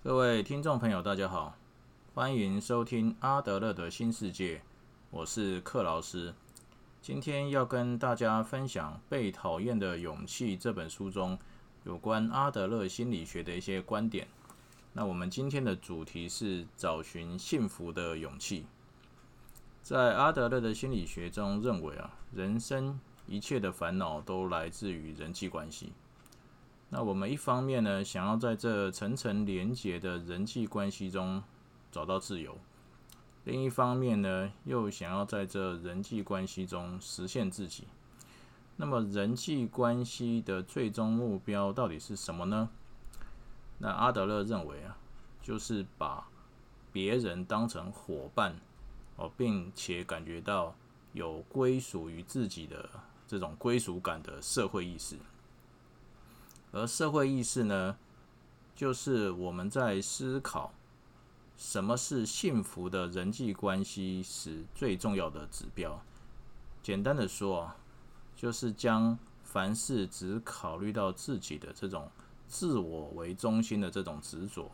各位听众朋友，大家好，欢迎收听阿德勒的新世界，我是克劳斯。今天要跟大家分享《被讨厌的勇气》这本书中有关阿德勒心理学的一些观点。那我们今天的主题是找寻幸福的勇气。在阿德勒的心理学中，认为啊，人生一切的烦恼都来自于人际关系。那我们一方面呢，想要在这层层连结的人际关系中找到自由；另一方面呢，又想要在这人际关系中实现自己。那么，人际关系的最终目标到底是什么呢？那阿德勒认为啊，就是把别人当成伙伴哦，并且感觉到有归属于自己的这种归属感的社会意识。而社会意识呢，就是我们在思考什么是幸福的人际关系时最重要的指标。简单的说啊，就是将凡事只考虑到自己的这种自我为中心的这种执着，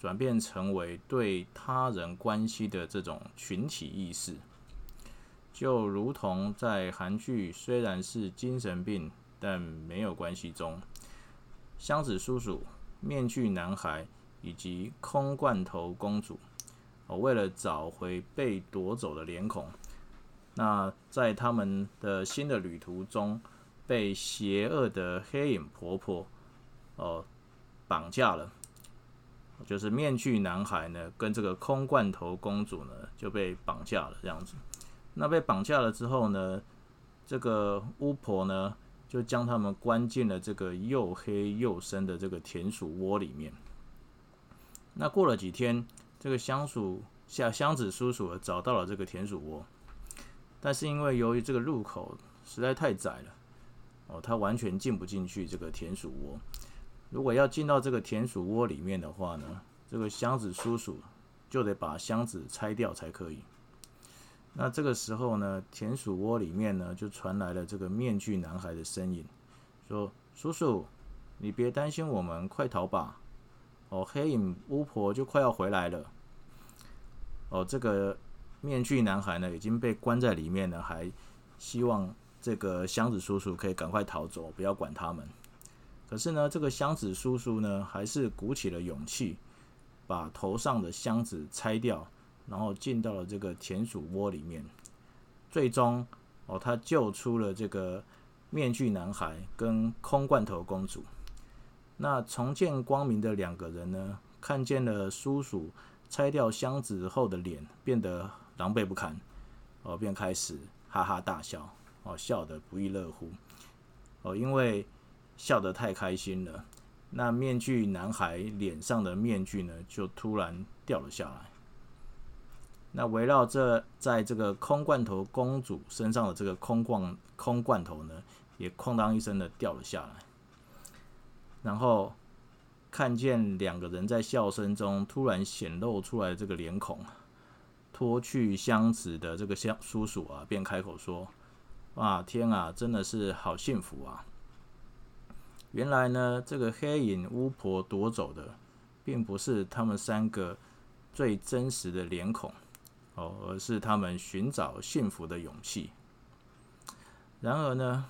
转变成为对他人关系的这种群体意识。就如同在韩剧虽然是精神病，但没有关系中。箱子叔叔、面具男孩以及空罐头公主，哦，为了找回被夺走的脸孔，那在他们的新的旅途中，被邪恶的黑影婆婆哦绑架了。就是面具男孩呢，跟这个空罐头公主呢就被绑架了，这样子。那被绑架了之后呢，这个巫婆呢？就将他们关进了这个又黑又深的这个田鼠窝里面。那过了几天，这个箱鼠下箱子叔叔找到了这个田鼠窝，但是因为由于这个入口实在太窄了，哦，他完全进不进去这个田鼠窝。如果要进到这个田鼠窝里面的话呢，这个箱子叔叔就得把箱子拆掉才可以。那这个时候呢，田鼠窝里面呢就传来了这个面具男孩的声音，说：“叔叔，你别担心，我们快逃吧！哦，黑影巫婆就快要回来了。哦，这个面具男孩呢已经被关在里面了，还希望这个箱子叔叔可以赶快逃走，不要管他们。可是呢，这个箱子叔叔呢还是鼓起了勇气，把头上的箱子拆掉。”然后进到了这个田鼠窝里面，最终哦，他救出了这个面具男孩跟空罐头公主。那重见光明的两个人呢，看见了叔叔拆掉箱子后的脸变得狼狈不堪，哦，便开始哈哈大笑，哦，笑得不亦乐乎，哦，因为笑得太开心了，那面具男孩脸上的面具呢，就突然掉了下来。那围绕这在这个空罐头公主身上的这个空罐空罐头呢，也哐当一声的掉了下来。然后看见两个人在笑声中突然显露出来这个脸孔，脱去箱子的这个箱叔叔啊，便开口说：“哇，天啊，真的是好幸福啊！原来呢，这个黑影巫婆夺走的，并不是他们三个最真实的脸孔。”哦，而是他们寻找幸福的勇气。然而呢，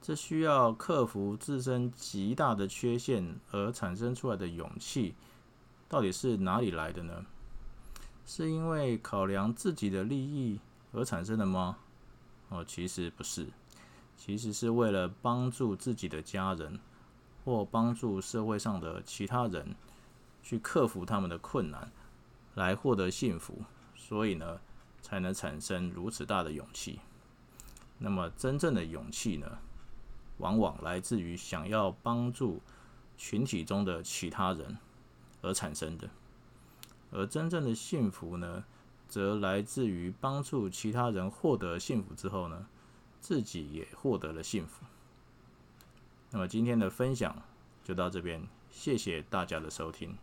这需要克服自身极大的缺陷而产生出来的勇气，到底是哪里来的呢？是因为考量自己的利益而产生的吗？哦，其实不是，其实是为了帮助自己的家人或帮助社会上的其他人去克服他们的困难，来获得幸福。所以呢，才能产生如此大的勇气。那么，真正的勇气呢，往往来自于想要帮助群体中的其他人而产生的；而真正的幸福呢，则来自于帮助其他人获得幸福之后呢，自己也获得了幸福。那么，今天的分享就到这边，谢谢大家的收听。